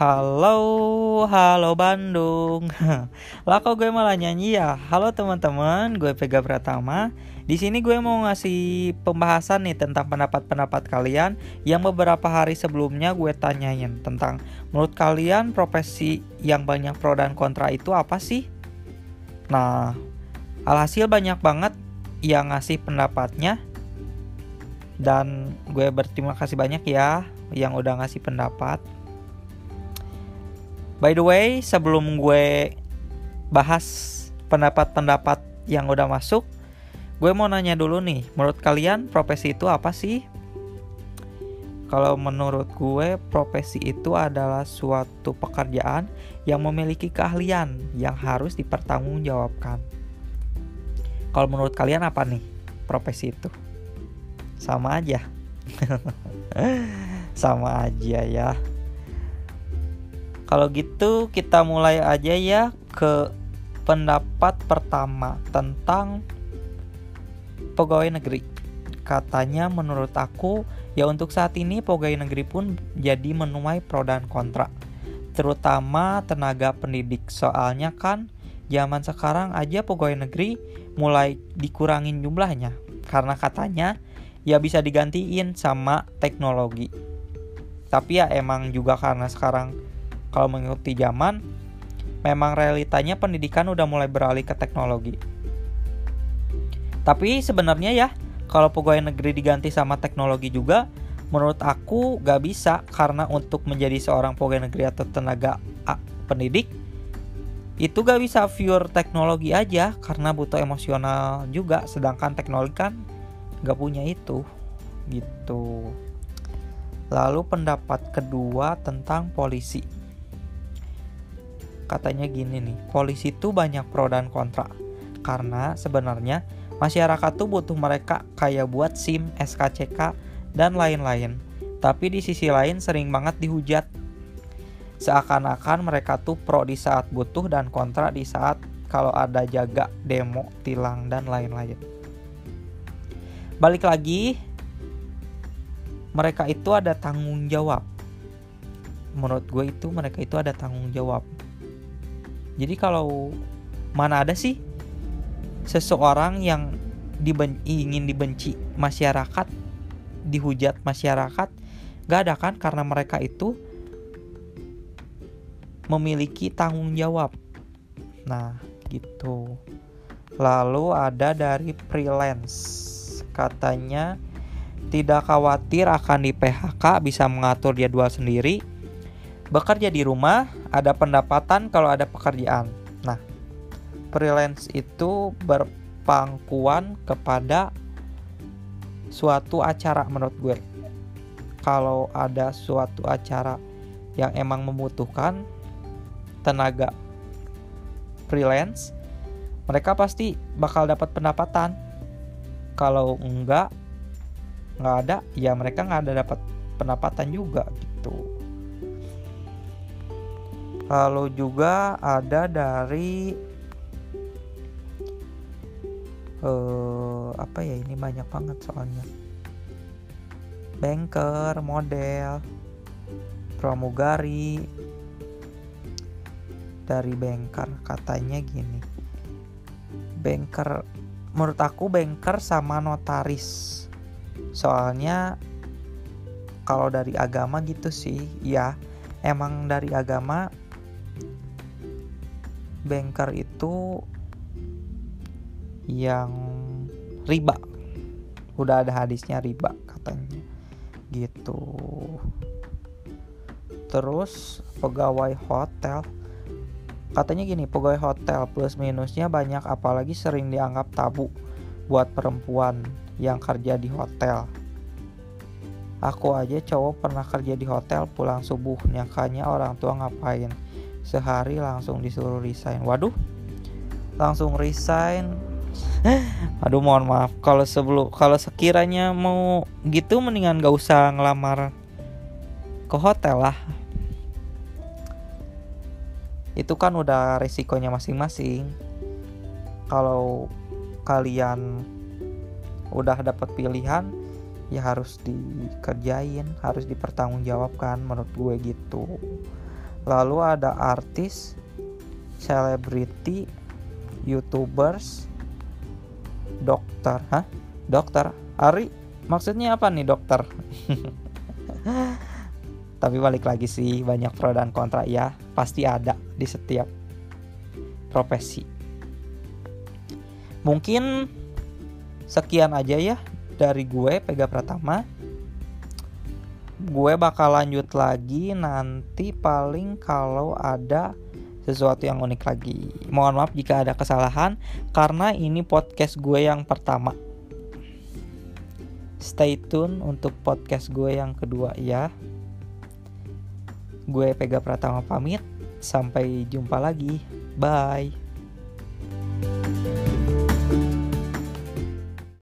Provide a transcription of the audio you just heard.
Halo, halo Bandung. Lah kok gue malah nyanyi ya? Halo teman-teman, gue Vega Pratama. Di sini gue mau ngasih pembahasan nih tentang pendapat-pendapat kalian yang beberapa hari sebelumnya gue tanyain tentang menurut kalian profesi yang banyak pro dan kontra itu apa sih? Nah, alhasil banyak banget yang ngasih pendapatnya dan gue berterima kasih banyak ya yang udah ngasih pendapat. By the way, sebelum gue bahas pendapat-pendapat yang udah masuk, gue mau nanya dulu nih, menurut kalian profesi itu apa sih? Kalau menurut gue, profesi itu adalah suatu pekerjaan yang memiliki keahlian yang harus dipertanggungjawabkan. Kalau menurut kalian apa nih profesi itu? Sama aja. Sama aja ya. Kalau gitu kita mulai aja ya ke pendapat pertama tentang pegawai negeri. Katanya menurut aku ya untuk saat ini pegawai negeri pun jadi menuai pro dan kontra. Terutama tenaga pendidik soalnya kan zaman sekarang aja pegawai negeri mulai dikurangin jumlahnya karena katanya ya bisa digantiin sama teknologi. Tapi ya emang juga karena sekarang kalau mengikuti zaman, memang realitanya pendidikan udah mulai beralih ke teknologi. Tapi sebenarnya ya, kalau pegawai negeri diganti sama teknologi juga, menurut aku gak bisa. Karena untuk menjadi seorang pegawai negeri atau tenaga pendidik itu gak bisa pure teknologi aja. Karena butuh emosional juga. Sedangkan teknologi kan gak punya itu. Gitu. Lalu pendapat kedua tentang polisi katanya gini nih, polisi itu banyak pro dan kontra. Karena sebenarnya masyarakat tuh butuh mereka kayak buat SIM, SKCK, dan lain-lain. Tapi di sisi lain sering banget dihujat. Seakan-akan mereka tuh pro di saat butuh dan kontra di saat kalau ada jaga, demo, tilang, dan lain-lain. Balik lagi, mereka itu ada tanggung jawab. Menurut gue itu mereka itu ada tanggung jawab jadi kalau mana ada sih seseorang yang diben ingin dibenci masyarakat, dihujat masyarakat, gak ada kan karena mereka itu memiliki tanggung jawab. Nah, gitu. Lalu ada dari freelance. Katanya tidak khawatir akan di PHK, bisa mengatur jadwal sendiri, bekerja di rumah, ada pendapatan kalau ada pekerjaan. Nah, freelance itu berpangkuan kepada suatu acara menurut gue. Kalau ada suatu acara yang emang membutuhkan tenaga freelance, mereka pasti bakal dapat pendapatan. Kalau enggak, nggak ada, ya mereka nggak ada dapat pendapatan juga gitu. Lalu juga ada dari uh, apa ya ini banyak banget soalnya. Banker, model, pramugari dari banker katanya gini. Banker menurut aku banker sama notaris. Soalnya kalau dari agama gitu sih, ya emang dari agama banker itu yang riba. Udah ada hadisnya riba katanya. Gitu. Terus pegawai hotel katanya gini pegawai hotel plus minusnya banyak apalagi sering dianggap tabu buat perempuan yang kerja di hotel. Aku aja cowok pernah kerja di hotel pulang subuh nyakanya orang tua ngapain sehari langsung disuruh resign. Waduh langsung resign. Aduh mohon maaf. Kalau sebelum kalau sekiranya mau gitu mendingan gak usah ngelamar ke hotel lah. Itu kan udah resikonya masing-masing. Kalau kalian udah dapat pilihan ya harus dikerjain harus dipertanggungjawabkan menurut gue gitu lalu ada artis selebriti youtubers dokter. Hah? Dokter? Ari maksudnya apa nih dokter? Tapi balik lagi sih banyak pro dan kontra ya. Pasti ada di setiap profesi. Mungkin sekian aja ya dari gue Pega Pratama gue bakal lanjut lagi nanti paling kalau ada sesuatu yang unik lagi. Mohon maaf jika ada kesalahan karena ini podcast gue yang pertama. Stay tune untuk podcast gue yang kedua ya. Gue Pega Pratama pamit. Sampai jumpa lagi. Bye.